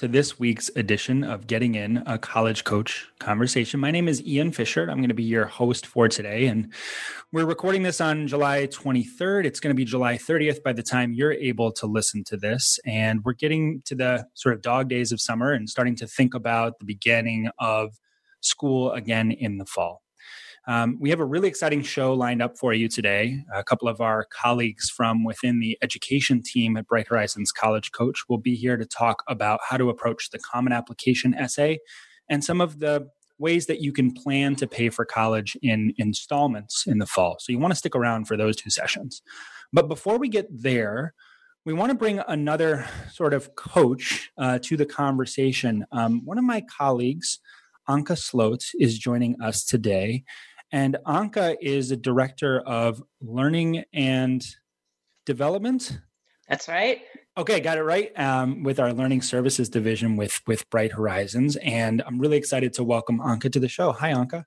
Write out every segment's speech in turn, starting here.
to this week's edition of Getting In a College Coach Conversation. My name is Ian Fisher. I'm going to be your host for today. And we're recording this on July 23rd. It's going to be July 30th by the time you're able to listen to this. And we're getting to the sort of dog days of summer and starting to think about the beginning of school again in the fall. Um, we have a really exciting show lined up for you today. A couple of our colleagues from within the education team at Bright Horizons College Coach will be here to talk about how to approach the Common Application essay and some of the ways that you can plan to pay for college in installments in the fall. So you want to stick around for those two sessions. But before we get there, we want to bring another sort of coach uh, to the conversation. Um, one of my colleagues, Anka Sloat, is joining us today. And Anka is a director of learning and development. That's right. Okay, got it right. Um, with our learning services division with with Bright Horizons, and I'm really excited to welcome Anka to the show. Hi, Anka.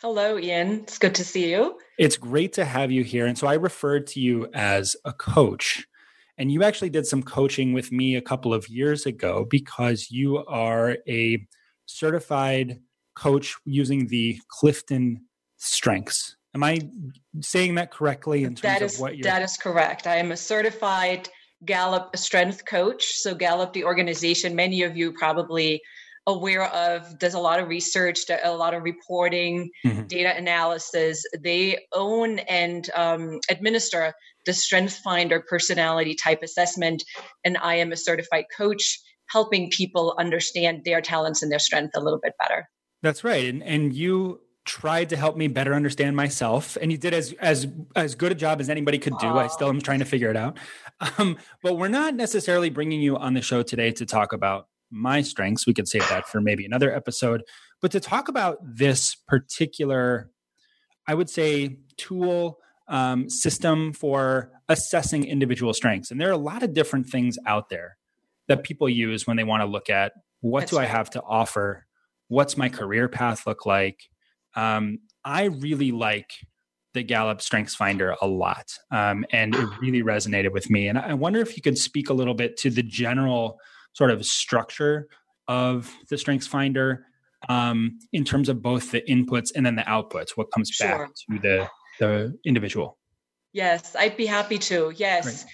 Hello, Ian. It's good to see you. It's great to have you here. And so I referred to you as a coach, and you actually did some coaching with me a couple of years ago because you are a certified coach using the Clifton strengths. Am I saying that correctly in terms that is, of what you're That is correct. I am a certified Gallup strength coach. So Gallup, the organization, many of you probably aware of does a lot of research a lot of reporting mm-hmm. data analysis they own and um, administer the strength finder personality type assessment and i am a certified coach helping people understand their talents and their strength a little bit better that's right and, and you tried to help me better understand myself and you did as as as good a job as anybody could do. I still am trying to figure it out. Um, but we're not necessarily bringing you on the show today to talk about my strengths. We could save that for maybe another episode. But to talk about this particular i would say tool um, system for assessing individual strengths. And there are a lot of different things out there that people use when they want to look at what That's do i have to offer? What's my career path look like um, I really like the Gallup Strengths Finder a lot, um, and it really resonated with me. And I wonder if you could speak a little bit to the general sort of structure of the Strengths Finder um, in terms of both the inputs and then the outputs. What comes sure. back to the the individual? Yes, I'd be happy to. Yes,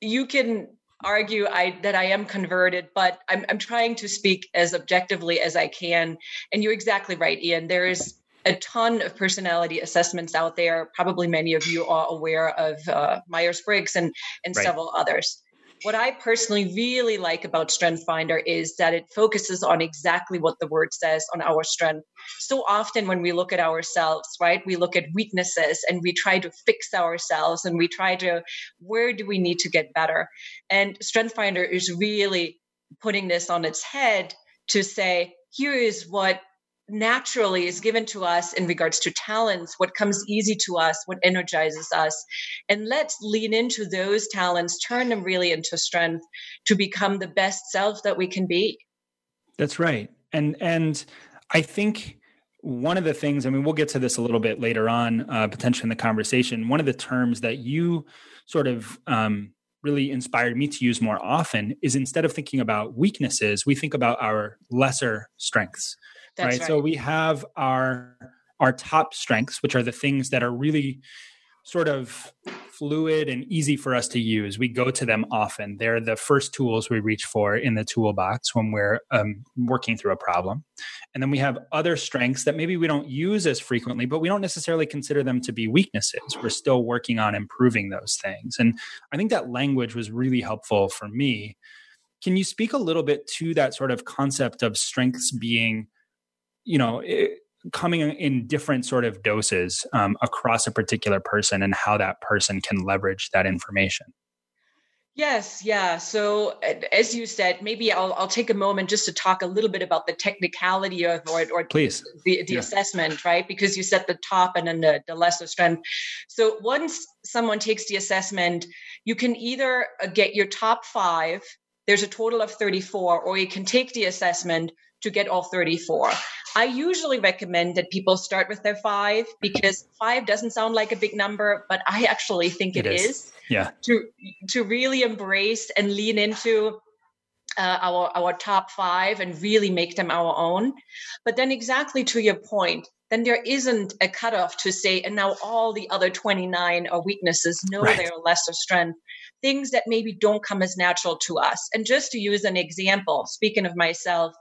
you can argue I, that I am converted, but I'm, I'm trying to speak as objectively as I can. And you're exactly right, Ian. There is a ton of personality assessments out there. Probably many of you are aware of uh, Myers Briggs and, and right. several others. What I personally really like about Strength Finder is that it focuses on exactly what the word says on our strength. So often when we look at ourselves, right, we look at weaknesses and we try to fix ourselves and we try to, where do we need to get better? And Strength Finder is really putting this on its head to say, here is what naturally is given to us in regards to talents, what comes easy to us, what energizes us. And let's lean into those talents, turn them really into strength to become the best self that we can be. That's right. And and I think one of the things, I mean, we'll get to this a little bit later on, uh, potentially in the conversation. One of the terms that you sort of um, really inspired me to use more often is instead of thinking about weaknesses, we think about our lesser strengths. Right? right? So we have our our top strengths, which are the things that are really sort of fluid and easy for us to use. We go to them often. They're the first tools we reach for in the toolbox when we're um, working through a problem. And then we have other strengths that maybe we don't use as frequently, but we don't necessarily consider them to be weaknesses. We're still working on improving those things. And I think that language was really helpful for me. Can you speak a little bit to that sort of concept of strengths being you know it, coming in different sort of doses um, across a particular person and how that person can leverage that information Yes, yeah. So as you said, maybe I'll I'll take a moment just to talk a little bit about the technicality of or, or please the, the yeah. assessment, right? Because you set the top and then the, the lesser strength. So once someone takes the assessment, you can either uh, get your top five. There's a total of 34, or you can take the assessment to get all 34. I usually recommend that people start with their five because five doesn't sound like a big number, but I actually think it, it is. is. Yeah. To to really embrace and lean into uh, our our top five and really make them our own. But then, exactly to your point, then there isn't a cutoff to say, and now all the other 29 are weaknesses. No, right. they're lesser strength. Things that maybe don't come as natural to us. And just to use an example, speaking of myself,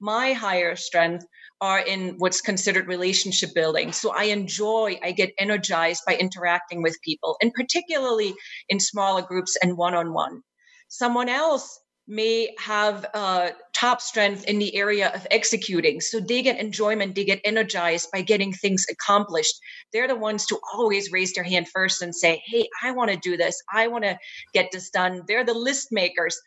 my higher strength are in what's considered relationship building. So I enjoy, I get energized by interacting with people, and particularly in smaller groups and one on one. Someone else may have uh, top strength in the area of executing. So they get enjoyment, they get energized by getting things accomplished. They're the ones to always raise their hand first and say, Hey, I want to do this. I want to get this done. They're the list makers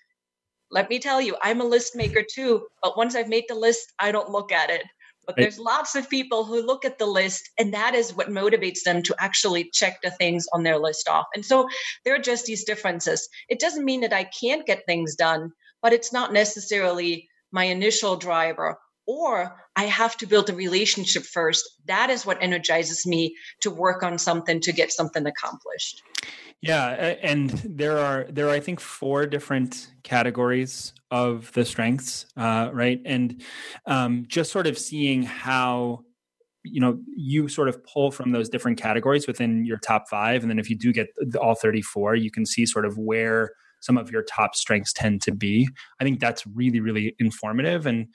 let me tell you, I'm a list maker too. But once I've made the list, I don't look at it. But there's lots of people who look at the list, and that is what motivates them to actually check the things on their list off. And so there are just these differences. It doesn't mean that I can't get things done, but it's not necessarily my initial driver. Or I have to build a relationship first. That is what energizes me to work on something to get something accomplished. Yeah, and there are there are I think four different categories of the strengths, uh, right? And um, just sort of seeing how you know you sort of pull from those different categories within your top five, and then if you do get all thirty four, you can see sort of where some of your top strengths tend to be. I think that's really really informative and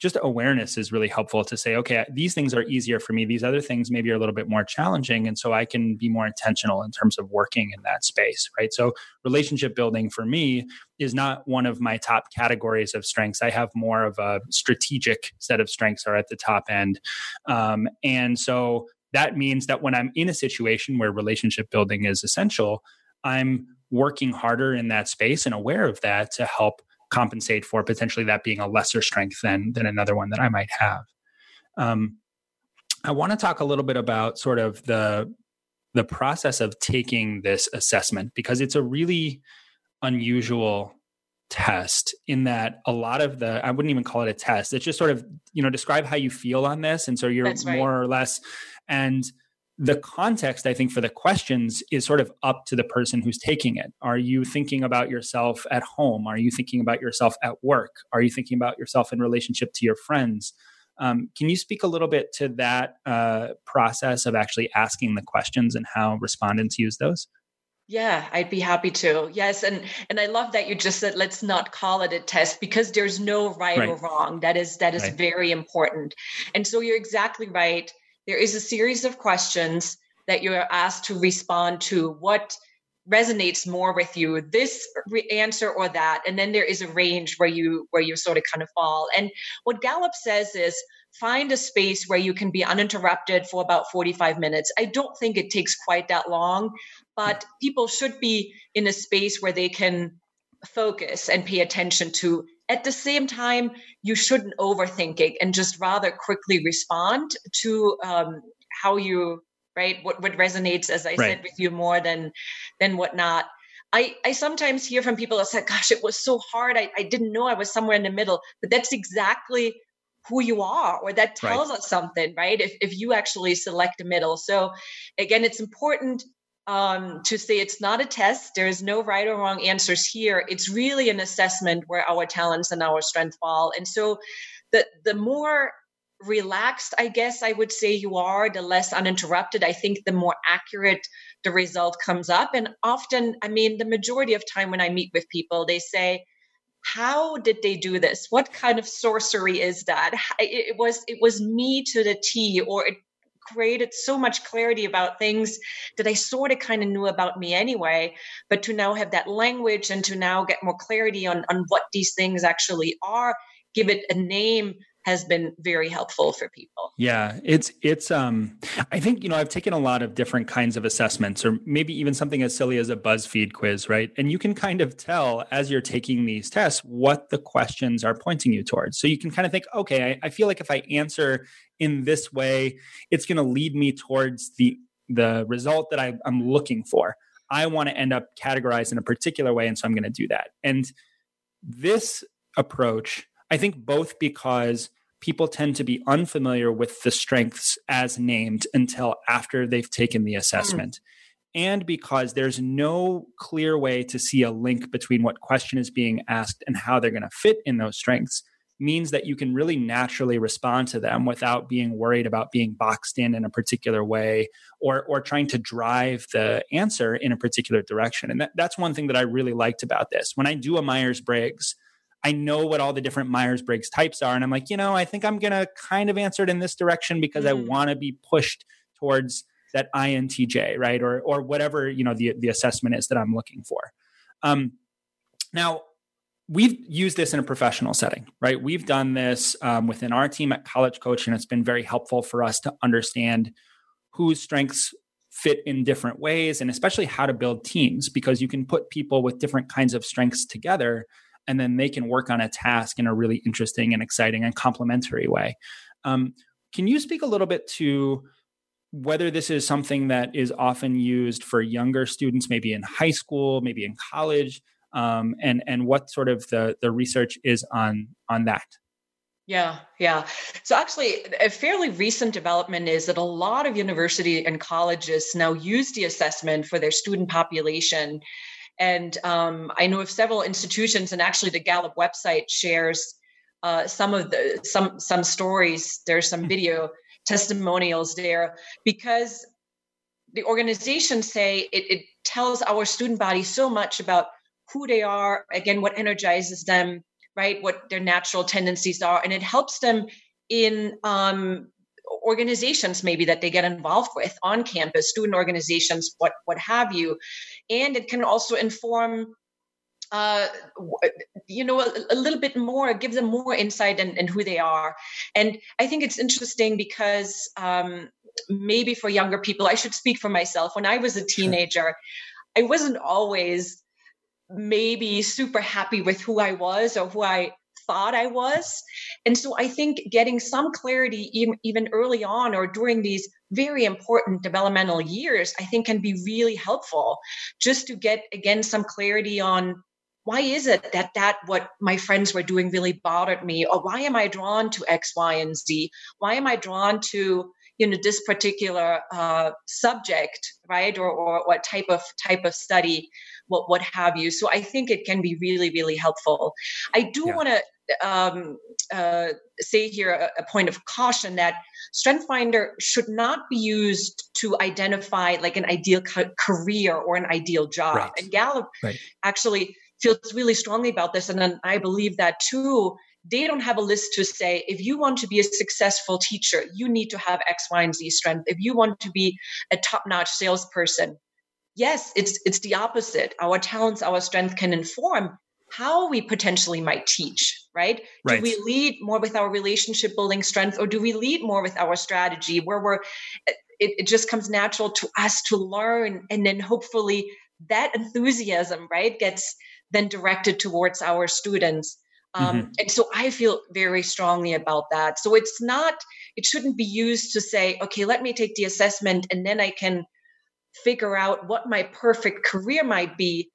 just awareness is really helpful to say, okay, these things are easier for me. These other things maybe are a little bit more challenging. And so I can be more intentional in terms of working in that space, right? So relationship building for me is not one of my top categories of strengths. I have more of a strategic set of strengths are at the top end. Um, and so that means that when I'm in a situation where relationship building is essential, I'm working harder in that space and aware of that to help compensate for potentially that being a lesser strength than than another one that I might have. Um, I want to talk a little bit about sort of the the process of taking this assessment because it's a really unusual test in that a lot of the I wouldn't even call it a test. It's just sort of, you know, describe how you feel on this. And so you're right. more or less and the context i think for the questions is sort of up to the person who's taking it are you thinking about yourself at home are you thinking about yourself at work are you thinking about yourself in relationship to your friends um, can you speak a little bit to that uh, process of actually asking the questions and how respondents use those yeah, I'd be happy to. Yes, and and I love that you just said let's not call it a test because there's no right, right. or wrong. That is that is right. very important. And so you're exactly right there is a series of questions that you're asked to respond to. What resonates more with you this re- answer or that and then there is a range where you where you sort of kind of fall and what gallup says is find a space where you can be uninterrupted for about 45 minutes i don't think it takes quite that long but people should be in a space where they can focus and pay attention to at the same time, you shouldn't overthink it and just rather quickly respond to um, how you right what what resonates, as I right. said, with you more than than what not. I, I sometimes hear from people that say, gosh, it was so hard. I, I didn't know I was somewhere in the middle. But that's exactly who you are, or that tells right. us something, right? If, if you actually select a middle. So again, it's important um, to say it's not a test. There is no right or wrong answers here. It's really an assessment where our talents and our strengths fall. And so, the the more relaxed, I guess I would say you are, the less uninterrupted. I think the more accurate the result comes up. And often, I mean, the majority of time when I meet with people, they say, how did they do this what kind of sorcery is that it was it was me to the t or it created so much clarity about things that I sort of kind of knew about me anyway. But to now have that language and to now get more clarity on, on what these things actually are, give it a name has been very helpful for people. Yeah, it's it's um I think you know I've taken a lot of different kinds of assessments or maybe even something as silly as a BuzzFeed quiz, right? And you can kind of tell as you're taking these tests what the questions are pointing you towards. So you can kind of think, okay, I, I feel like if I answer in this way, it's going to lead me towards the the result that I, I'm looking for. I want to end up categorized in a particular way, and so I'm going to do that. And this approach I think both because people tend to be unfamiliar with the strengths as named until after they've taken the assessment. Mm. And because there's no clear way to see a link between what question is being asked and how they're going to fit in those strengths, means that you can really naturally respond to them without being worried about being boxed in in a particular way or or trying to drive the answer in a particular direction. And that, that's one thing that I really liked about this. When I do a Myers Briggs, I know what all the different Myers Briggs types are. And I'm like, you know, I think I'm going to kind of answer it in this direction because mm. I want to be pushed towards that INTJ, right? Or, or whatever, you know, the, the assessment is that I'm looking for. Um, now, we've used this in a professional setting, right? We've done this um, within our team at College Coach, and it's been very helpful for us to understand whose strengths fit in different ways and especially how to build teams because you can put people with different kinds of strengths together and then they can work on a task in a really interesting and exciting and complementary way. Um, can you speak a little bit to whether this is something that is often used for younger students, maybe in high school, maybe in college, um, and and what sort of the the research is on on that? Yeah, yeah. So actually, a fairly recent development is that a lot of university and colleges now use the assessment for their student population and um, I know of several institutions, and actually the Gallup website shares uh, some of the some some stories. There's some hmm. video testimonials there because the organizations say it, it tells our student body so much about who they are, again, what energizes them, right, what their natural tendencies are, and it helps them in um, organizations maybe that they get involved with on campus student organizations what what have you and it can also inform uh, you know, a, a, little bit more, give them more insight in, in, who they are. And I think it's interesting because um, maybe for younger people, I should speak for myself. When I was a teenager, I wasn't always maybe super happy with who I was or who I thought I was. And so I think getting some clarity even, even early on or during these very important developmental years, I think can be really helpful just to get again some clarity on why is it that that what my friends were doing really bothered me or why am i drawn to x y and z why am i drawn to you know this particular uh, subject right or, or what type of type of study what what have you so i think it can be really really helpful i do yeah. want to um, uh, say here a, a, point of caution that strength finder should not be used to identify like an ideal ca- career or an ideal job right. and gallup right. actually feels really strongly about this and i believe that too they don't have a list to say if you want to be a successful teacher you need to have x y and z strength if you want to be a top-notch salesperson yes it's it's the opposite our talents our strength can inform how we potentially might teach, right? right? Do we lead more with our relationship building strength or do we lead more with our strategy where we're, it, it just comes natural to us to learn and then hopefully that enthusiasm, right, gets then directed towards our students. Um, mm-hmm. And so I feel very strongly about that. So it's not, it shouldn't be used to say, okay, let me take the assessment and then I can figure out what my perfect career might be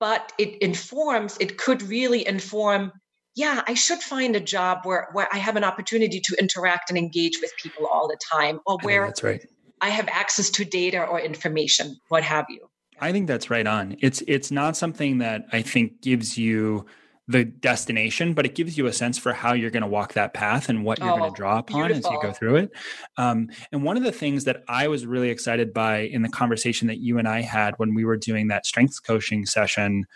but it informs, it could really inform, yeah, I should find a job where, where I have an opportunity to interact and engage with people all the time, or where that's right. I have access to data or information, what have you. I think that's right on. It's it's not something that I think gives you the destination, but it gives you a sense for how you're going to walk that path and what you're oh, going to draw upon beautiful. as you go through it. Um, and one of the things that I was really excited by in the conversation that you and I had when we were doing that strengths coaching session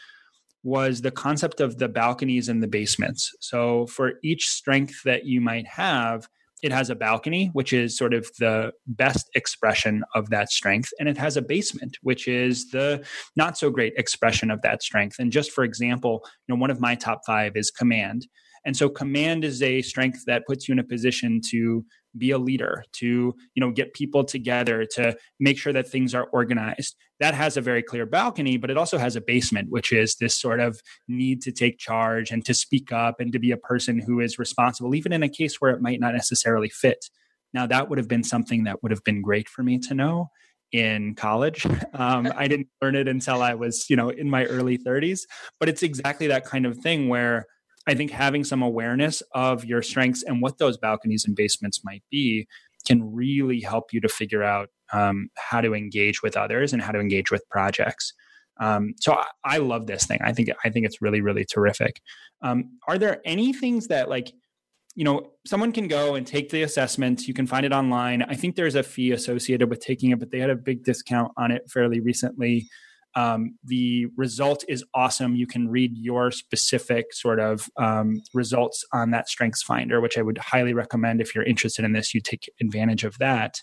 was the concept of the balconies and the basements. So for each strength that you might have, it has a balcony, which is sort of the best expression of that strength. And it has a basement, which is the not so great expression of that strength. And just for example, you know, one of my top five is command. And so command is a strength that puts you in a position to be a leader to you know get people together to make sure that things are organized that has a very clear balcony but it also has a basement which is this sort of need to take charge and to speak up and to be a person who is responsible even in a case where it might not necessarily fit now that would have been something that would have been great for me to know in college. Um, I didn't learn it until I was, you know, in my early 30s. But it's exactly that kind of thing where I think having some awareness of your strengths and what those balconies and basements might be can really help you to figure out um, how to engage with others and how to engage with projects. Um, so I, I, love this thing. I think I think it's really really terrific. Um, are there any things that like you know someone can go and take the assessment? You can find it online. I think there's a fee associated with taking it, but they had a big discount on it fairly recently. Um, the result is awesome. You can read your specific sort of um, results on that Strengths Finder, which I would highly recommend if you're interested in this. You take advantage of that.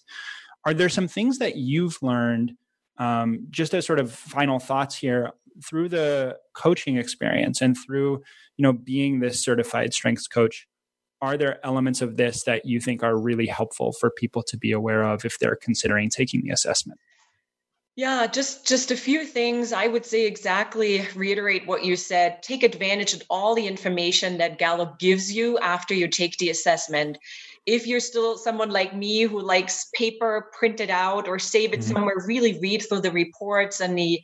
Are there some things that you've learned, um, just as sort of final thoughts here, through the coaching experience and through you know being this certified strengths coach? Are there elements of this that you think are really helpful for people to be aware of if they're considering taking the assessment? Yeah, just just a few things. I would say exactly reiterate what you said. Take advantage of all the information that Gallup gives you after you take the assessment. If you're still someone like me who likes paper printed out or save it mm-hmm. somewhere, really read through the reports and the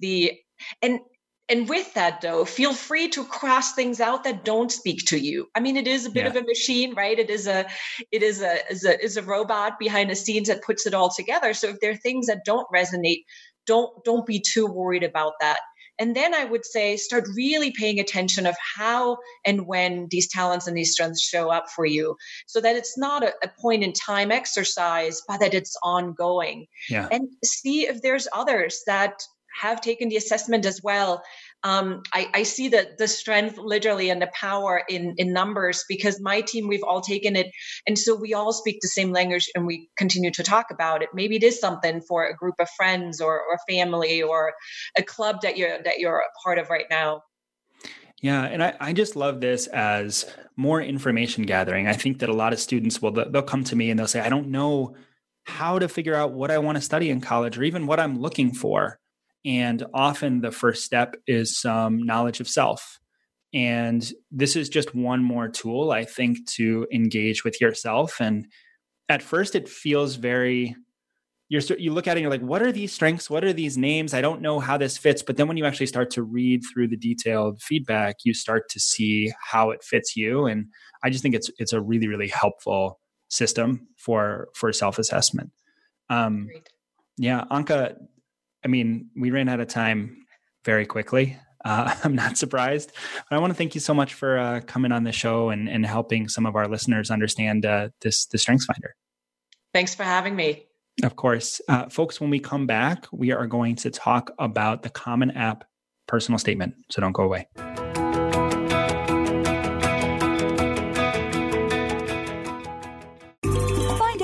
the and and with that though feel free to cross things out that don't speak to you. I mean it is a bit yeah. of a machine right? It is a it is a is a is a robot behind the scenes that puts it all together. So if there are things that don't resonate don't don't be too worried about that. And then i would say start really paying attention of how and when these talents and these strengths show up for you so that it's not a, a point in time exercise but that it's ongoing. Yeah. and see if there's others that have taken the assessment as well. Um, I, I, see the the strength literally and the power in in numbers because my team we've all taken it. And so we all speak the same language and we continue to talk about it. Maybe it is something for a group of friends or, or family or a club that you're that you're a part of right now. Yeah and I, I just love this as more information gathering. I think that a lot of students will they'll come to me and they'll say i don't know how to figure out what i want to study in college or even what i'm looking for and often the first step is some knowledge of self. And this is just one more tool, I think, to engage with yourself. And at first, it feels very, you're, you look at it and you're like, what are these strengths? What are these names? I don't know how this fits. But then when you actually start to read through the detailed feedback, you start to see how it fits you. And I just think it's, it's a really, really helpful system for, for self assessment. Um, yeah, Anka, I mean, we ran out of time very quickly. Uh, I'm not surprised. But I want to thank you so much for uh, coming on the show and, and helping some of our listeners understand uh, this the Strengths Finder. Thanks for having me. Of course, uh, folks. When we come back, we are going to talk about the Common App personal statement. So don't go away.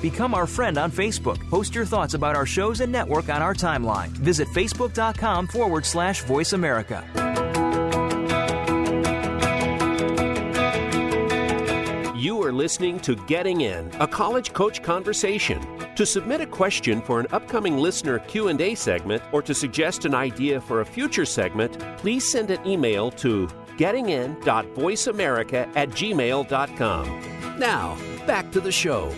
Become our friend on Facebook. Post your thoughts about our shows and network on our timeline. Visit facebook.com forward slash voice America. You are listening to Getting In, a college coach conversation. To submit a question for an upcoming listener Q&A segment or to suggest an idea for a future segment, please send an email to gettingin.voiceamerica at gmail.com. Now, back to the show.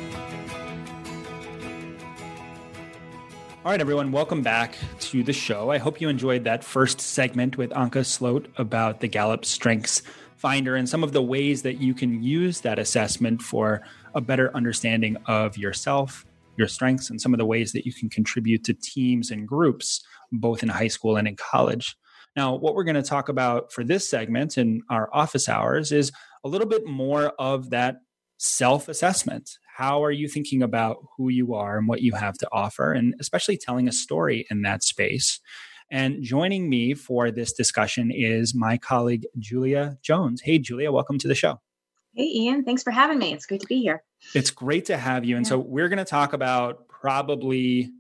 All right, everyone, welcome back to the show. I hope you enjoyed that first segment with Anka Sloat about the Gallup Strengths Finder and some of the ways that you can use that assessment for a better understanding of yourself your strengths and some of the ways that you can contribute to teams and groups, both in high school and in college. Now, what we're going to talk about for this segment in our office hours is a little bit more of that self assessment. How are you thinking about who you are and what you have to offer, and especially telling a story in that space? And joining me for this discussion is my colleague, Julia Jones. Hey, Julia, welcome to the show. Hey, Ian. Thanks for having me. It's great to be here. It's great to have you. And yeah. so we're going to talk about probably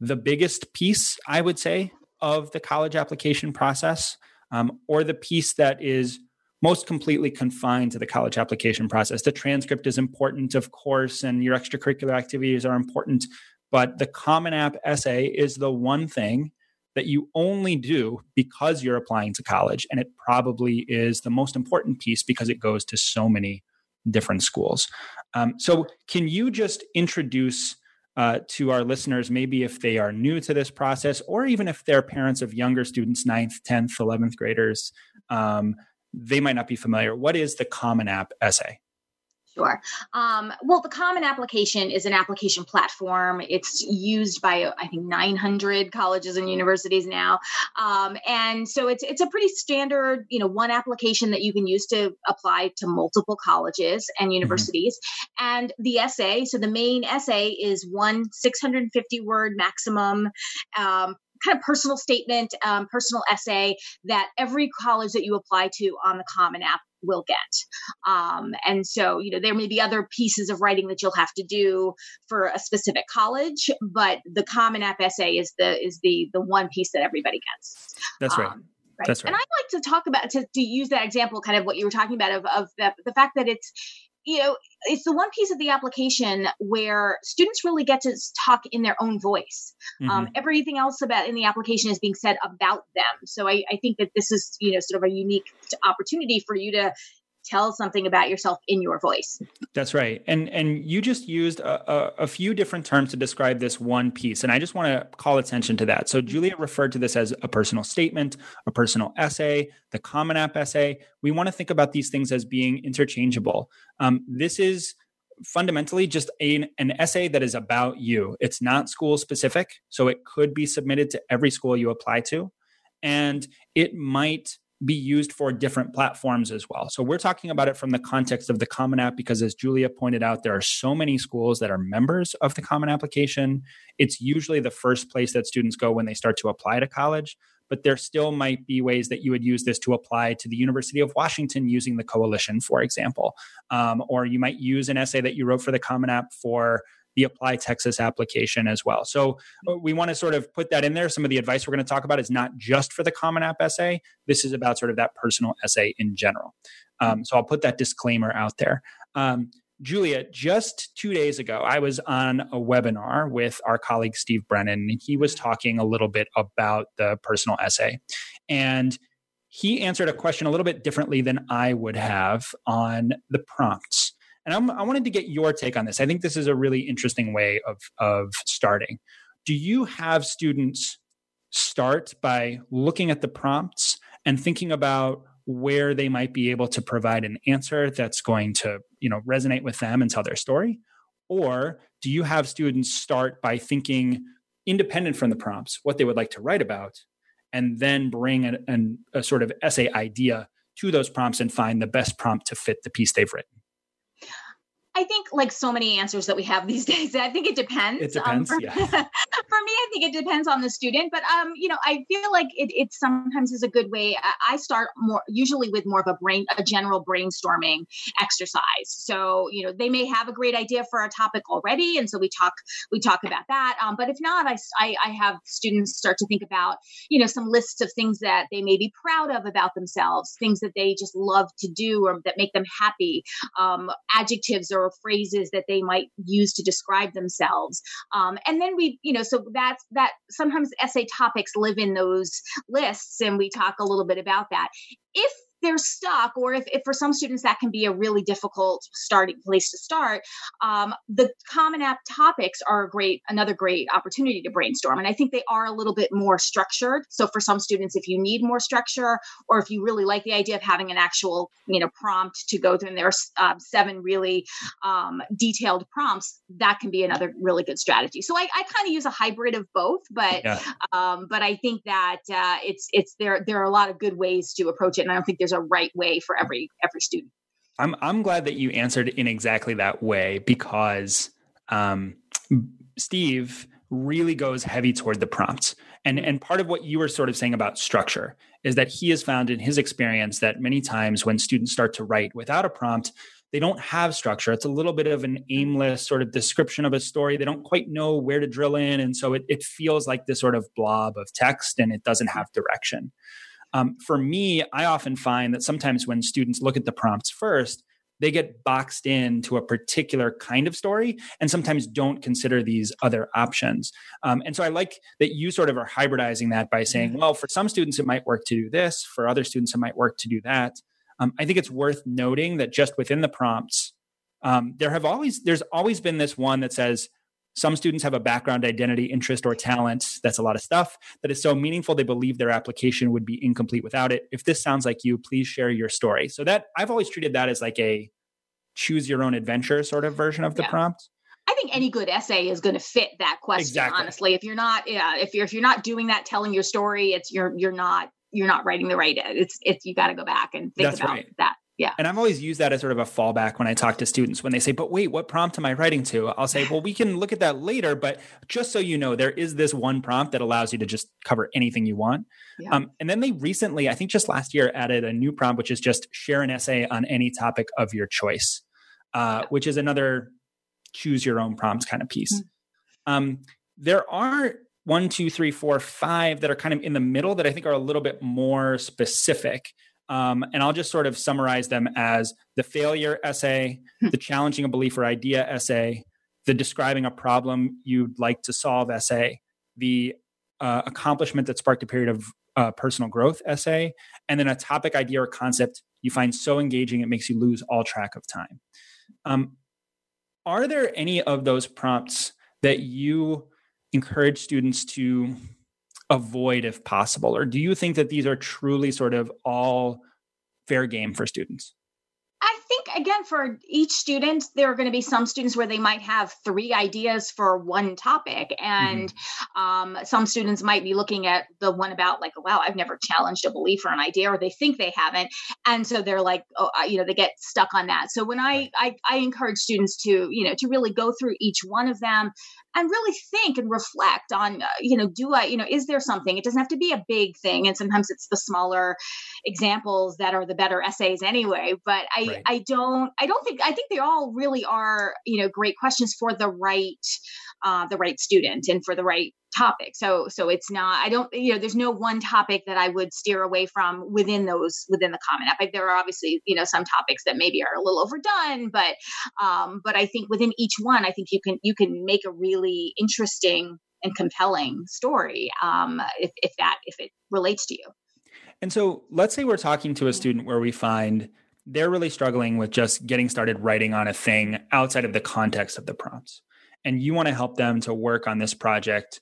the biggest piece, I would say, of the college application process, um, or the piece that is most completely confined to the college application process. The transcript is important, of course, and your extracurricular activities are important, but the Common App essay is the one thing that you only do because you're applying to college. And it probably is the most important piece because it goes to so many different schools. Um, so, can you just introduce uh, to our listeners, maybe if they are new to this process, or even if they're parents of younger students, 9th, 10th, 11th graders, um, they might not be familiar. What is the Common App essay? Sure. Um, well, the Common Application is an application platform. It's used by I think 900 colleges and universities now, um, and so it's it's a pretty standard, you know, one application that you can use to apply to multiple colleges and mm-hmm. universities. Mm-hmm. And the essay, so the main essay is one 650 word maximum. Um, kind of personal statement, um, personal essay that every college that you apply to on the Common App will get. Um, and so, you know, there may be other pieces of writing that you'll have to do for a specific college, but the Common App essay is the is the the one piece that everybody gets. That's right. Um, Right. That's right. And I'd like to talk about to, to use that example, kind of what you were talking about of, of the, the fact that it's you know it's the one piece of the application where students really get to talk in their own voice um, mm-hmm. um, everything else about in the application is being said about them so I, I think that this is you know sort of a unique opportunity for you to tell something about yourself in your voice. That's right. And and you just used a, a, a, few different terms to describe this one piece and i just want to call attention to that. So julia referred to this as a personal statement a personal essay the common app essay. We want to think about these things as being interchangeable. Um, this is fundamentally just a, an essay that is about you. It's not school specific so it could be submitted to every school you apply to and it might be used for different platforms as well. So we're talking about it from the context of the Common App because, as Julia pointed out, there are so many schools that are members of the Common Application. It's usually the first place that students go when they start to apply to college. But there still might be ways that you would use this to apply to the University of Washington using the coalition, for example. Um, or you might use an essay that you wrote for the Common App for the Apply Texas application as well. So uh, we want to sort of put that in there. Some of the advice we're going to talk about is not just for the Common App essay. This is about sort of that personal essay in general. Um, so I'll put that disclaimer out there. Um, Julia, just two days ago, I was on a webinar with our colleague Steve Brennan, he was talking a little bit about the personal essay. And he answered a question a little bit differently than I would have on the prompts. And I'm, i wanted to get your take on this. I think this is a really interesting way of, of starting. Do you have students start by looking at the prompts and thinking about where they might be able to provide an answer that's going to you know resonate with them and tell their story or do you have students start by thinking independent from the prompts what they would like to write about and then bring an, an, a sort of essay idea to those prompts and find the best prompt to fit the piece they've written I think, like so many answers that we have these days, I think it depends. It depends. Um, for, yeah. for me, I think it depends on the student. But um, you know, I feel like it, it sometimes is a good way. I start more usually with more of a brain, a general brainstorming exercise. So you know, they may have a great idea for a topic already, and so we talk we talk about that. Um, but if not, I, I I have students start to think about you know some lists of things that they may be proud of about themselves, things that they just love to do or that make them happy, um, adjectives or or phrases that they might use to describe themselves. Um, and then we, you know, so that's that sometimes essay topics live in those lists and we talk a little bit about that. If they're stuck, or if, if for some students that can be a really difficult starting place to start, um, the Common App topics are a great, another great opportunity to brainstorm. And I think they are a little bit more structured. So for some students, if you need more structure, or if you really like the idea of having an actual, you know, prompt to go through, and there are uh, seven really um, detailed prompts, that can be another really good strategy. So I, I kind of use a hybrid of both, but yeah. um, but I think that uh, it's it's there there are a lot of good ways to approach it, and I don't think there's a right way for every every student. I'm I'm glad that you answered in exactly that way because um, Steve really goes heavy toward the prompts. And and part of what you were sort of saying about structure is that he has found in his experience that many times when students start to write without a prompt, they don't have structure. It's a little bit of an aimless sort of description of a story. They don't quite know where to drill in. And so it, it feels like this sort of blob of text and it doesn't have direction. Um, for me, I often find that sometimes when students look at the prompts first, they get boxed into a particular kind of story and sometimes don't consider these other options. Um, and so I like that you sort of are hybridizing that by saying, mm-hmm. well, for some students, it might work to do this, for other students, it might work to do that. Um, I think it's worth noting that just within the prompts, um, there have always there's always been this one that says some students have a background, identity, interest, or talent. That's a lot of stuff that is so meaningful they believe their application would be incomplete without it. If this sounds like you, please share your story. So that I've always treated that as like a choose your own adventure sort of version of the yeah. prompt. I think any good essay is going to fit that question. Exactly. Honestly, if you're not, yeah, if you're if you're not doing that, telling your story, it's you're you're not you're not writing the right. It's it's you got to go back and think That's about right. that. Yeah. And I've always used that as sort of a fallback when I talk to students when they say, but wait, what prompt am I writing to? I'll say, well, we can look at that later, but just so you know, there is this one prompt that allows you to just cover anything you want. Yeah. Um, and then they recently, I think just last year, added a new prompt, which is just share an essay on any topic of your choice, uh, yeah. which is another choose your own prompts kind of piece. Mm-hmm. Um, there are one, two, three, four, five that are kind of in the middle that I think are a little bit more specific. Um, and I'll just sort of summarize them as the failure essay, hmm. the challenging a belief or idea essay, the describing a problem you'd like to solve essay, the uh, accomplishment that sparked a period of uh, personal growth essay, and then a topic, idea, or concept you find so engaging it makes you lose all track of time. Um, are there any of those prompts that you encourage students to avoid if possible? Or do you think that these are truly sort of all fair game for students? I think again for each student there are going to be some students where they might have three ideas for one topic and mm-hmm. um, some students might be looking at the one about like wow i've never challenged a belief or an idea or they think they haven't and so they're like oh you know they get stuck on that so when I, I i encourage students to you know to really go through each one of them and really think and reflect on uh, you know do i you know is there something it doesn't have to be a big thing and sometimes it's the smaller examples that are the better essays anyway but i right. i don't i don't think i think they all really are you know great questions for the right uh, the right student and for the right topic. So so it's not i don't you know there's no one topic that i would steer away from within those within the common app. Like there are obviously you know some topics that maybe are a little overdone but um but i think within each one i think you can you can make a really interesting and compelling story um if, if that if it relates to you. And so let's say we're talking to a student where we find they're really struggling with just getting started writing on a thing outside of the context of the prompts and you want to help them to work on this project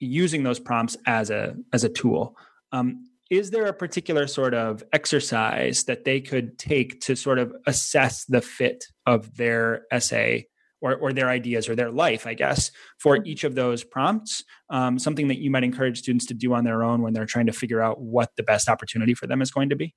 using those prompts as a as a tool. Um, is there a particular sort of exercise that they could take to sort of assess the fit of their essay or, or their ideas or their life i guess for mm-hmm. each of those prompts? Um, something that you might encourage students to do on their own when they're trying to figure out what the best opportunity for them is going to be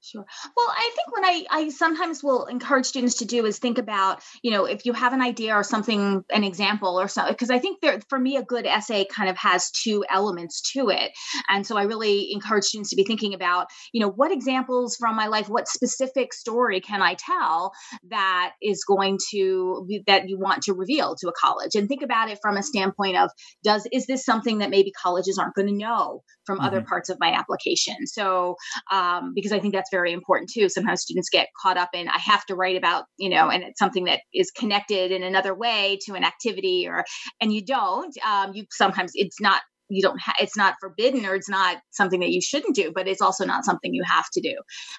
Sure. Well, I think what I, I sometimes will encourage students to do is think about, you know, if you have an idea or something, an example or something, because I think there, for me, a good essay kind of has two elements to it. And so I really encourage students to be thinking about, you know, what examples from my life, what specific story can I tell that is going to, that you want to reveal to a college? And think about it from a standpoint of, does, is this something that maybe colleges aren't going to know from mm-hmm. other parts of my application? So, um, because I think that's that's very important too. Sometimes students get caught up in, I have to write about, you know, and it's something that is connected in another way to an activity or, and you don't, um, you sometimes it's not you don't ha- it's not forbidden or it's not something that you shouldn't do but it's also not something you have to do.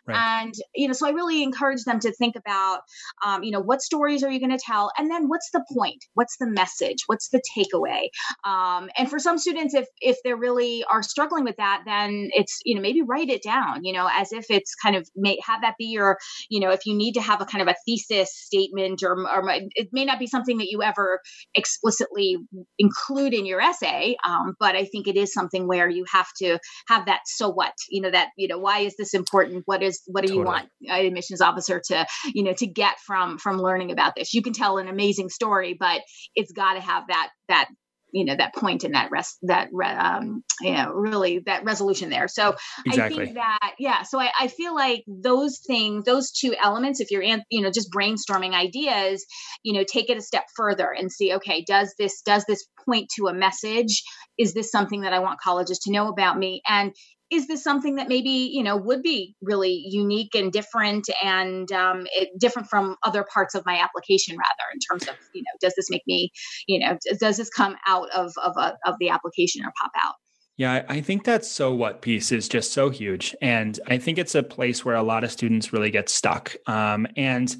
Right. and you know so i really encourage them to think about um, you know what stories are you going to tell? And then what's the point? What's the message? What's the takeaway? Um, and for some students if if they really are struggling with that then it's you know maybe write it down you know as if it's kind of may have that be your you know if you need to have a kind of a thesis statement or, or it may not be something that you ever explicitly include in your essay um, but I think it is something where you have to have that so what, you know, that, you know, why is this important? What is what do totally. you want an admissions officer to, you know, to get from from learning about this? You can tell an amazing story, but it's got to have that that you know that point and that rest that um you know really that resolution there. So exactly. i think that yeah so I, I feel like those things those two elements if you're in you know just brainstorming ideas you know take it a step further and see okay does this does this point to a message? Is this something that i want colleges to know about me? And is this something that maybe you know would be really unique and different and um, it, different from other parts of my application rather in terms of you know does this make me you know does this come out of of, a, of the application or pop out yeah, I think that so what piece is just so huge. And I think it's a place where a lot of students really get stuck. Um, and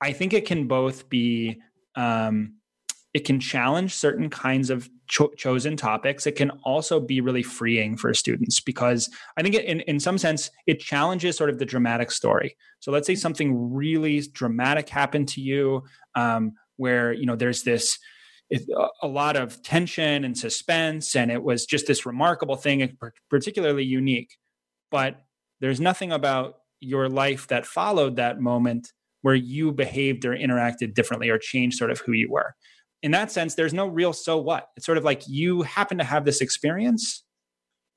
I think it can both be, um, it can challenge certain kinds of cho- chosen topics, it can also be really freeing for students because I think it, in, in some sense, it challenges sort of the dramatic story. So let's say something really dramatic happened to you um, where, you know, there's this, a lot of tension and suspense, and it was just this remarkable thing, particularly unique. But there's nothing about your life that followed that moment where you behaved or interacted differently or changed sort of who you were in that sense, there's no real so what. It's sort of like you happen to have this experience,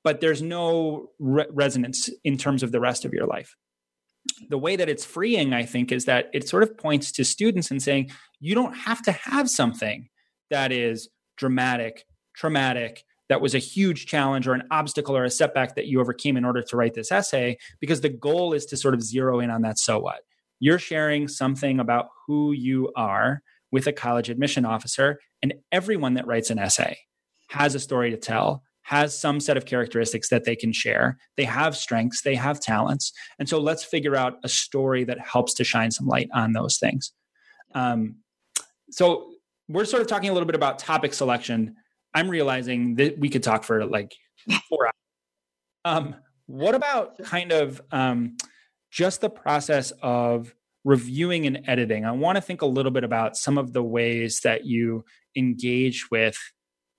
but there's no re- resonance in terms of the rest of your life. The way that it's freeing, I think, is that it sort of points to students and saying, you don't have to have something that is dramatic, traumatic, that was a huge challenge or an obstacle or a setback that you overcame in order to write this essay, because the goal is to sort of zero in on that so what. You're sharing something about who you are with a college admission officer. And everyone that writes an essay has a story to tell, has some set of characteristics that they can share. They have strengths, they have talents. And so let's figure out a story that helps to shine some light on those things. Um, so we're sort of talking a little bit about topic selection. I'm realizing that we could talk for like four hours. Um, what about kind of um, just the process of reviewing and editing, I want to think a little bit about some of the ways that you engage with,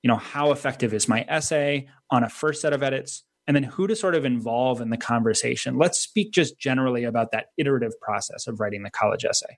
you know, how effective is my essay on a first set of edits, and then who to sort of involve in the conversation. Let's speak just generally about that iterative process of writing the college essay.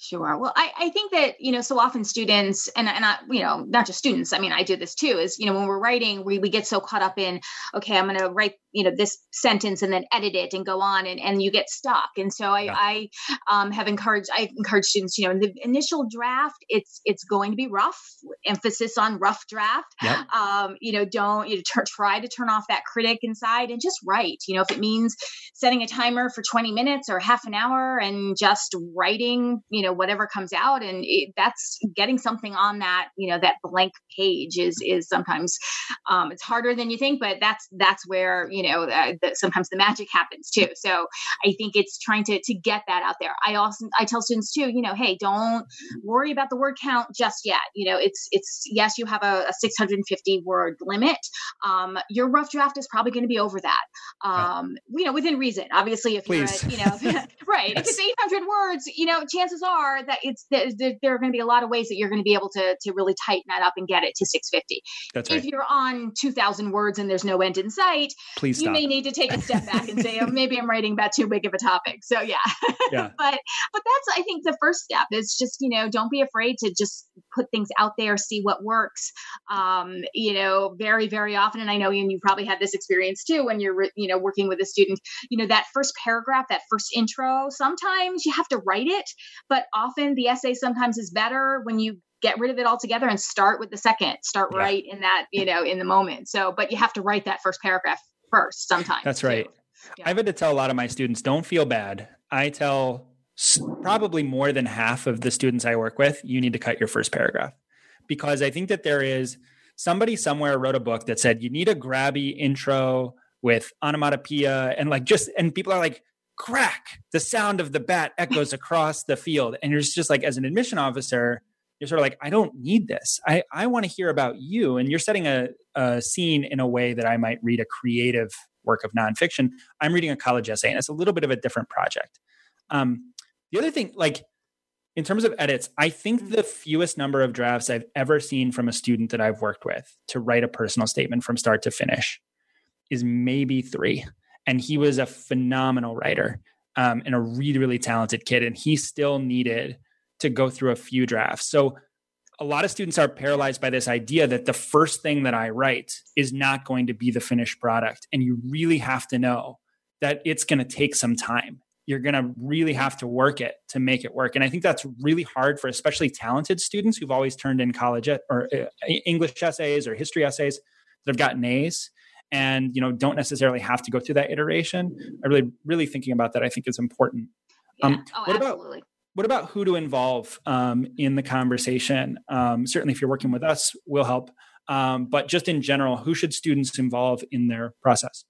Sure. Well, I, I think that, you know, so often students and, and I, you know, not just students, I mean, I do this too, is, you know, when we're writing, we, we get so caught up in, okay, I'm going to write you know this sentence and then edit it and go on and, and you get stuck and so i, yeah. I um, have encouraged i encourage students you know in the initial draft it's it's going to be rough emphasis on rough draft yep. um, you know don't you know, t- try to turn off that critic inside and just write you know if it means setting a timer for 20 minutes or half an hour and just writing you know whatever comes out and it, that's getting something on that you know that blank page is is sometimes um, it's harder than you think but that's that's where you know uh, sometimes the magic happens too. So i think it's trying to to get that out there. I also i tell students too you know hey don't worry about the word count just yet. You know it's it's yes you have a, a 650 word limit. Um, your rough draft is probably going to be over that. Um, you know within reason. Obviously if Please. you're at, you know right yes. if it's 800 words you know chances are that it's there, there are going to be a lot of ways that you're going to be able to to really tighten that up and get it to 650 That's right. if you're on 2000 words and there's no end in sight Please you stop. may need to take a step back and say, oh, maybe I'm writing about too big of a topic. So yeah. Yeah. but but that's I think the first step is just, you know, don't be afraid to just put things out there, see what works. Um, you know, very, very often, and I know and you probably had this experience too when you're, you know, working with a student, you know, that first paragraph, that first intro, sometimes you have to write it, but often the essay sometimes is better when you get rid of it altogether and start with the second start yeah. right in that you know in the moment so but you have to write that first paragraph first sometimes that's right yeah. i've had to tell a lot of my students don't feel bad i tell probably more than half of the students i work with you need to cut your first paragraph. Because i think that there is somebody somewhere wrote a book that said you need a grabby intro with onomatopoeia and like just and people are like crack! The sound of the bat echoes across the field. And you're just like as an admission officer you're sort of like i don't need this. I i want to hear about you. And you're setting a, a scene in a way that i might read a creative work of nonfiction. I'm reading a college essay and it's a little bit of a different project. Um, the other thing like in terms of edits i think the fewest number of drafts i've ever seen from a student that i've worked with to write a personal statement from start to finish is maybe three. And he was a phenomenal writer um, and a really really talented kid and he still needed to go through a few drafts. So a lot of students are paralyzed by this idea that the first thing that i write is not going to be the finished product. And you really have to know that it's going to take some time you're going to really have to work it to make it work. And i think that's really hard for especially talented students who've always turned in college or uh, english essays or history essays that have gotten a's and you know don't necessarily have to go through that iteration. I really really thinking about that i think is important. Yeah. um, oh, what absolutely. about what about who to involve um, in the conversation? Um, certainly if you're working with us we'll help. Um, but just in general who should students involve in their process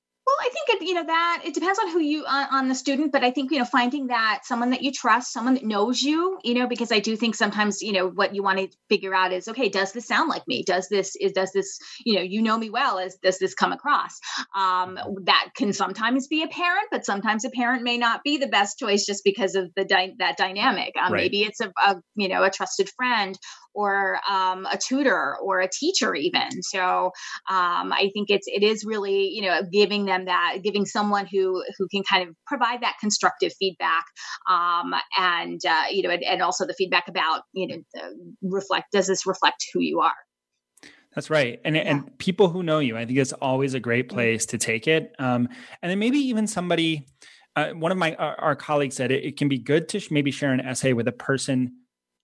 I think it, you know that it depends on who you on, on, the student, but I think you know finding that someone that you trust, someone that knows you, you know, because I do think sometimes you know what you want to figure out is okay, does this sound like me? Does this is does this you know you know me well? As does this come across? Um, that can sometimes be a parent, but sometimes a parent may not be the best choice just because of the di- that dynamic. Um, right. Maybe it's a, a you know a trusted friend or um, a tutor or a teacher even so um, i think it's it is really you know giving them that giving someone who who can kind of provide that constructive feedback um, and uh, you know and, and, also the feedback about you know reflect does this reflect who you are that's right. And, yeah. and people who know you, I think it's always a great mm-hmm. place to take it. Um, and then maybe even somebody, uh, one of my, our, our colleagues said it, it, can be good to sh- maybe share an essay with a person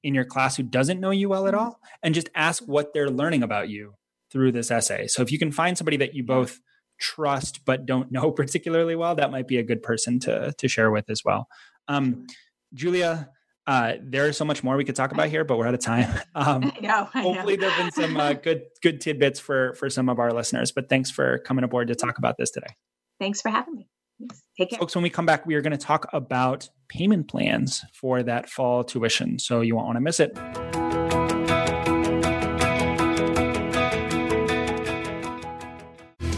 in your class who doesn't know you well at mm-hmm. all and just ask what they're learning about you through this essay. So if you can find somebody that you both trust but don't know particularly well, that might be a good person to to share with as well. Um, Julia, uh, there's so much more we could talk about here, but we're out of time. Um, I know, I hopefully, there have been some uh, good good tidbits for for some of our listeners. But thanks for coming aboard to talk about this today. Thanks for having me. Take care. Folks, when we come back, we are going to talk about payment plans for that fall tuition. So you won't want to miss it.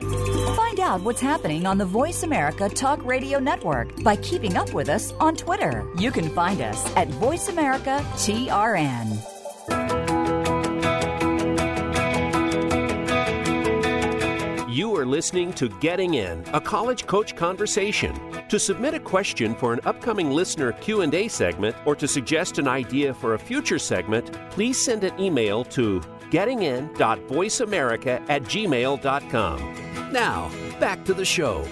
Find out what's happening on the Voice America Talk Radio Network by keeping up with us on Twitter. You can find us at Voice America TRN. You are listening to Getting In, a college coach conversation. To submit a question for an upcoming listener Q&A segment or to suggest an idea for a future segment, please send an email to gettingin.voiceamerica at gmail.com. Now, back to the show.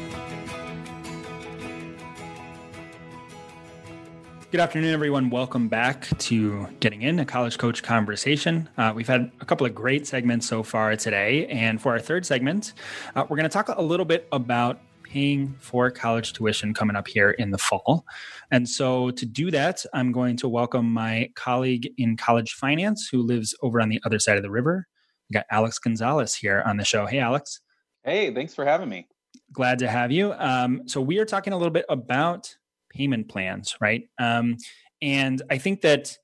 Good afternoon, everyone. Welcome back to Getting In, a college coach conversation. Uh, we've had a couple of great segments so far today. And for our third segment, uh, we're going to talk a little bit about paying for college tuition coming up here in the fall. And so to do that, I'm going to welcome my colleague in college finance who lives over on the other side of the river. We got Alex Gonzalez here on the show. Hey, Alex. Hey, thanks for having me. Glad to have you. Um, so we are talking a little bit about payment plans, right? Um, and I think that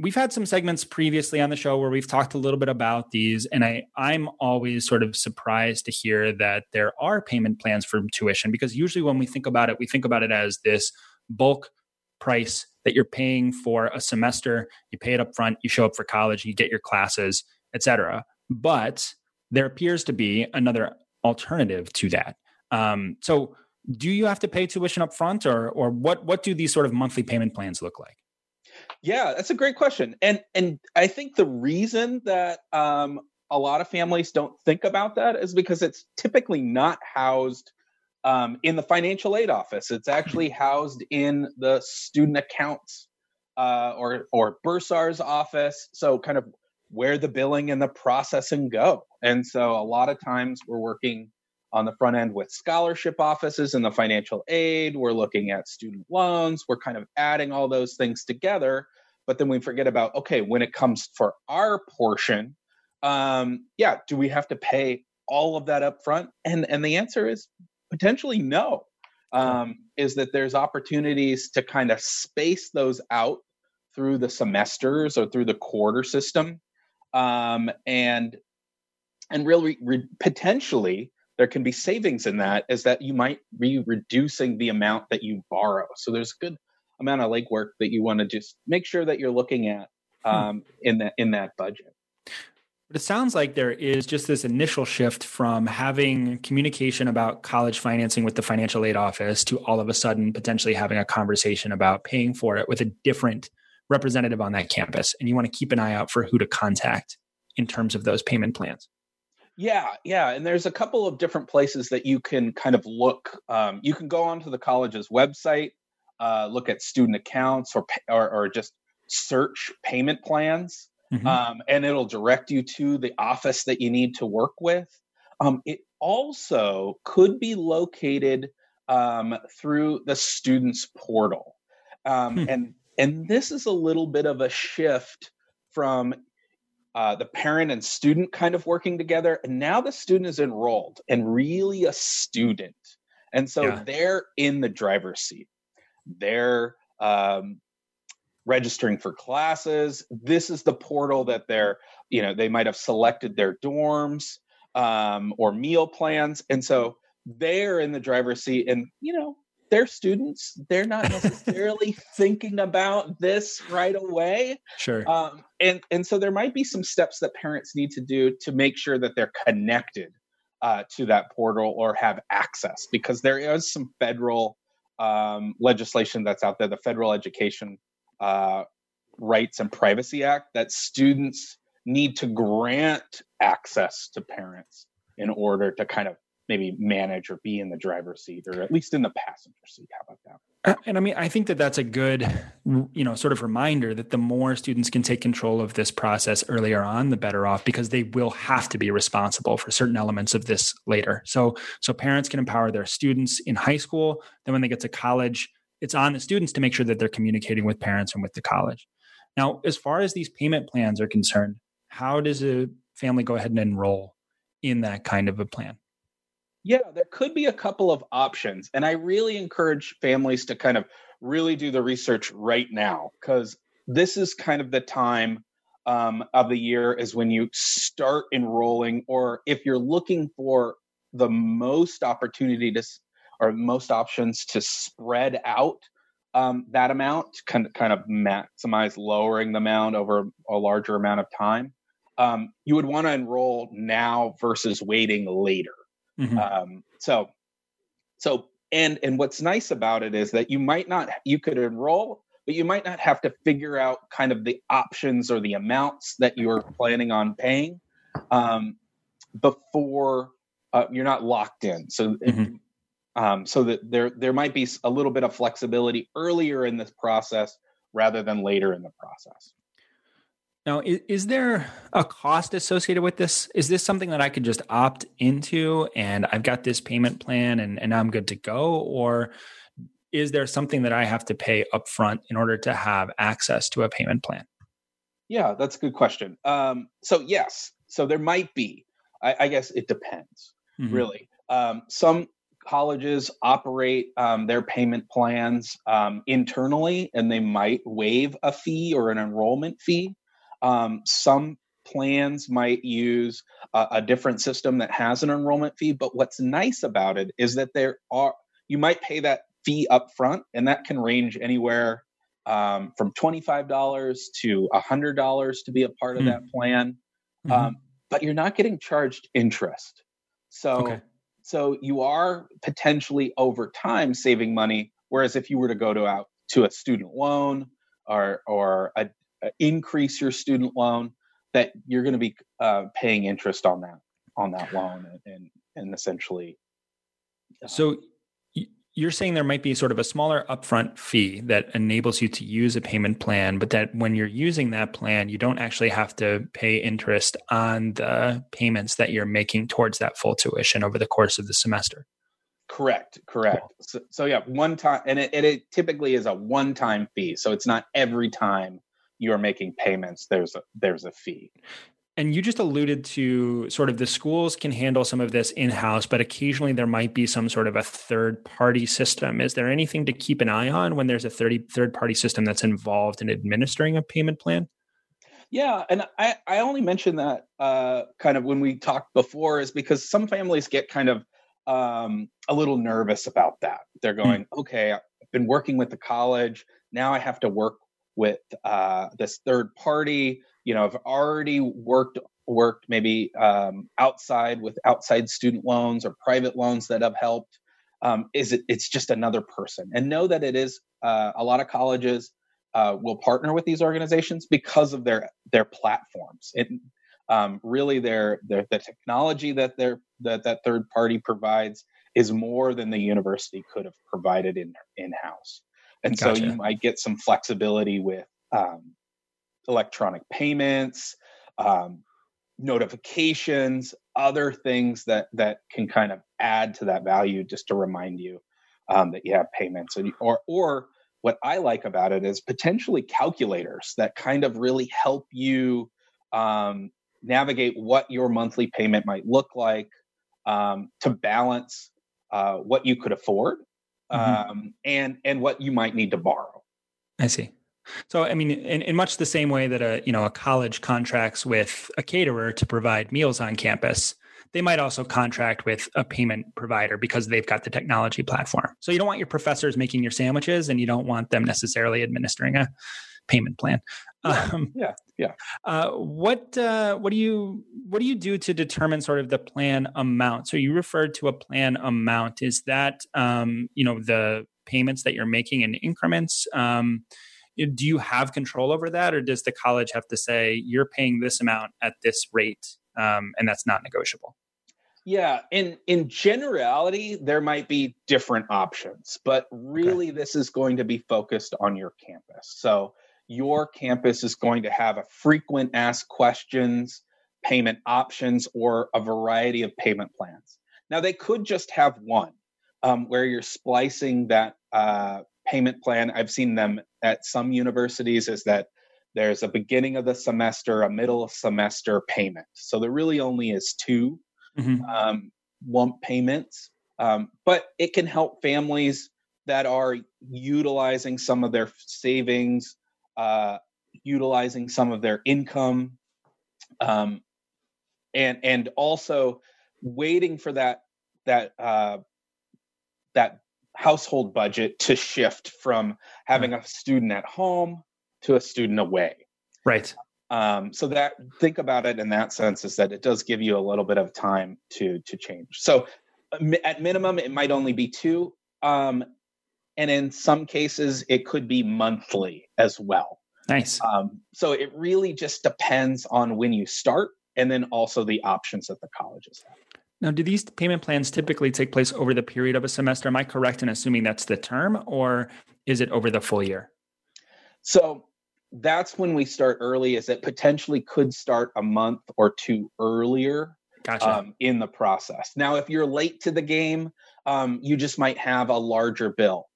we've had some segments previously on the show where we've talked a little bit about these, and I I'm always sort of surprised to hear that there are payment plans for tuition because usually when we think about it, we think about it as this bulk price that you're paying for a semester. You pay it up front, you show up for college, you get your classes, etc. But there appears to be another alternative to that. Um, so, do you have to pay tuition up front or or what what do these sort of monthly payment plans look like yeah that's a great question. And and i think the reason that um, a lot of families don't think about that is because it's typically not housed um, in the financial aid office. It's actually housed in the student accounts uh, or or bursar's office. So kind of where the billing and the processing go. And so a lot of times we're working on the front end with scholarship offices and the financial aid. We're looking at student loans. We're kind of adding all those things together. But then we forget about okay, when it comes for our portion, um, yeah, do we have to pay all of that up front? And and the answer is potentially no. Um, is that there's opportunities to kind of space those out through the semesters or through the quarter system, um, and and really re- potentially there can be savings in that is that you might be reducing the amount that you borrow. So there's a good amount of legwork that you want to just make sure that you're looking at hmm. um, hmm. in that in that budget. But it sounds like there is just this initial shift from having communication about college financing with the financial aid office to all of a sudden potentially having a conversation about paying for it with a different representative on that campus. And you want to keep an eye out for who to contact in terms of those payment plans. Yeah, yeah, and there's a couple of different places that you can kind of look. Um, you can go onto the college's website, uh, look at student accounts, or or, or just search payment plans, mm-hmm. um, and it'll direct you to the office that you need to work with. Um, it also could be located um, through the students portal, um, hmm. and and this is a little bit of a shift from uh, the parent and student kind of working together. And now the student is enrolled and really a student. And so yeah. they're in the driver's seat. They're um, registering for classes. This is the portal that they're, you know, they might have selected their dorms um, or meal plans. And so they're in the driver's seat. And, you know, they're students. They're not necessarily thinking about this right away. Sure. Um, and and so there might be some steps that parents need to do to make sure that they're connected uh, to that portal or have access because there is some federal um, legislation that's out there, the Federal Education uh, Rights and Privacy Act, that students need to grant access to parents in order to kind of maybe manage or be in the driver's seat or at least in the passenger seat. How about that? Uh, and I mean, I think that that's a good, you know, sort of reminder that the more students can take control of this process earlier on, the better off because they will have to be responsible for certain elements of this later. So, so parents can empower their students in high school. Then when they get to college, it's on the students to make sure that they're communicating with parents and with the college. Now, as far as these payment plans are concerned, how does a family go ahead and enroll in that kind of a plan? Yeah, there could be a couple of options. And I really encourage families to kind of really do the research right now because this is kind of the time um, of the year is when you start enrolling, or if you're looking for the most opportunity to or most options to spread out um, that amount, kind of, kind of maximize lowering the amount over a larger amount of time. Um, you would want to enroll now versus waiting later. Mm-hmm. Um, so, so and and what's nice about it is that you might not you could enroll, but you might not have to figure out kind of the options or the amounts that you're planning on paying um, before uh, you're not locked in. So. Mm-hmm. Um, so that there there might be a little bit of flexibility earlier in this process rather than later in the process. Now, is, is, there a cost associated with this? Is this something that I could just opt into and I've got this payment plan and, and I'm good to go? Or is there something that I have to pay upfront in order to have access to a payment plan? Yeah, that's a good question. Um, so, yes, so there might be. I, I guess it depends, mm-hmm. really. Um, some colleges operate um, their payment plans um, internally and they might waive a fee or an enrollment fee um, some plans might use a, a, different system that has an enrollment fee, but what's nice about it is that there are you might pay that fee up front, and that can range anywhere um, from $25 to $100 to be a part of mm. that plan. Mm-hmm. Um, but you're not getting charged interest. So, okay. so you are potentially over time saving money. Whereas if you were to go to out to a student loan or or a, a increase your student loan, that you're going to be uh, paying interest on that on that loan and and, and essentially. Uh, so you're saying there might be sort of a smaller upfront fee that enables you to use a payment plan, but that when you're using that plan, you don't actually have to pay interest on the payments that you're making towards that full tuition over the course of the semester. Correct, correct. Cool. So, so, yeah, one time, and it, it typically is a one-time fee, so it's not every time you are making payments. There's a there's a fee. And you just alluded to sort of the schools can handle some of this in house, but occasionally there might be some sort of a third party system. Is there anything to keep an eye on when there's a 30, third party system that's involved in administering a payment plan? Yeah, and I, I only mentioned that uh, kind of when we talked before is because some families get kind of um, a little nervous about that. They're hmm. going, mm. okay, I've been working with the college. Now I have to work with uh, this third party you know, I've already worked worked maybe um, outside with outside student loans or private loans that have helped. Um, is it? It's just another person, and know that it is. Uh, a lot of colleges uh, will partner with these organizations because of their their platforms. It, um, really, their, their the technology that their that that third party provides is more than the university could have provided in in house, and gotcha. so you might get some flexibility with um, electronic payments, um, notifications, other things that that can kind of add to that value, just to remind you um, that you have payments, and or or what I like about it is potentially calculators that kind of really help you um, navigate what your monthly payment might look like um, to balance uh, what you could afford mm-hmm. um, and and what you might need to borrow. I see. So, I mean, in, in much the same way that a you know a college contracts with a caterer to provide meals on campus, they might also contract with a payment provider because they've got the technology platform. So you don't want your professors making your sandwiches, and you don't want them necessarily administering a payment plan. Yeah, um, yeah. yeah. Uh, what uh, what do you what do you do to determine sort of the plan amount? So you referred to a plan amount. Is that um, you know the payments that you're making in increments? Um, do you have control over that or does the college have to say you're paying this amount at this rate um, and that's not negotiable yeah in in generality there might be different options but really okay. this is going to be focused on your campus so your campus is going to have a frequent asked questions payment options or a variety of payment plans now they could just have one um, where you're splicing that uh, payment plan I've seen them at some universities is that there's a beginning of the semester, a middle of semester payment. So there really only is 2 mm-hmm. um, lump payments, um, but it can help families that are utilizing some of their savings, uh, utilizing some of their income, um, and and also waiting for that that uh, that household budget to shift from having a student at home to a student away. Right. Um, so that think about it in that sense is that it does give you a little bit of time to to change. So at minimum, it might only be two, um, and in some cases, it could be monthly as well. Nice. Um, so it really just depends on when you start, and then also the options that the colleges have. Now, do these payment plans typically take place over the period of a semester? Am I correct in assuming that's the term, or is it over the full year? So that's when we start early, is it potentially could start a month or two earlier gotcha. um, in the process. Now, if you're late to the game, um, you just might have a larger bill.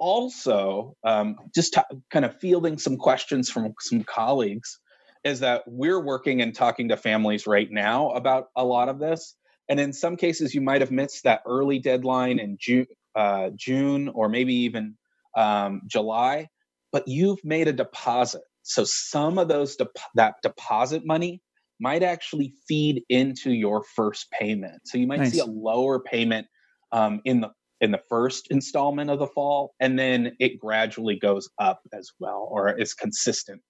Also, um, just t- kind of fielding some questions from some colleagues is that we're working and talking to families right now about a lot of this and in some cases, you might have missed that early deadline in June, uh, June or maybe even um, July, but you've made a deposit. So some of those de- that deposit money might actually feed into your first payment. So you might nice. see a lower payment um, in the in the first installment of the fall, and then it gradually goes up as well, or is consistent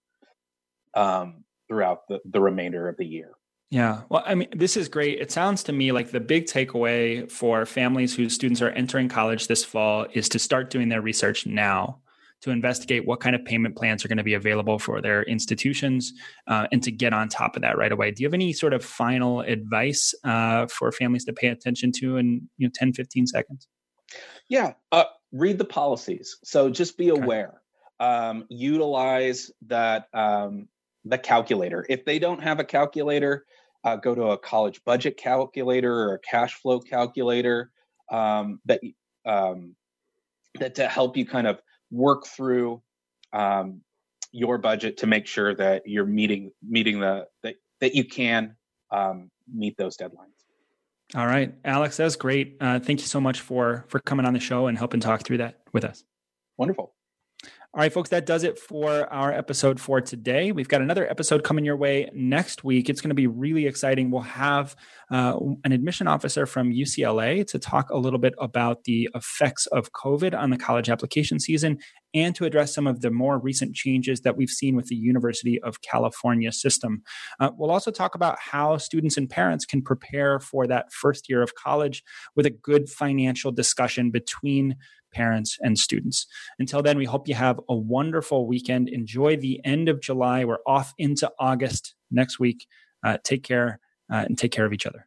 um, throughout the, the remainder of the year. Yeah. Well, I mean, this is great. It sounds to me like the big takeaway for families whose students are entering college this fall is to start doing their research now to investigate what kind of payment plans are going to be available for their institutions uh, and to get on top of that right away. Do you have any sort of final advice uh, for families to pay attention to in you know 10, 15 seconds? Yeah. Uh, read the policies. So just be okay. aware. Um, utilize that um, the calculator. If they don't have a calculator, uh, go to a college budget calculator or a cash flow calculator um, that um, that to help you kind of work through um, your budget to make sure that you're meeting meeting the that, that you can um, meet those deadlines. All right, Alex, that's great. Uh, thank you so much for for coming on the show and helping talk through that with us. Wonderful. All right, folks, that does it for our episode for today. We've got another episode coming your way next week. It's going to be really exciting. We'll have uh, an admission officer from UCLA to talk a little bit about the effects of COVID on the college application season and to address some of the more recent changes that we've seen with the University of California system. Uh, we'll also talk about how students and parents can prepare for that first year of college with a good financial discussion between parents, and students. Until then, we hope you have a wonderful weekend. Enjoy the end of July. We're off into August next week. Uh, take care uh, and take care of each other.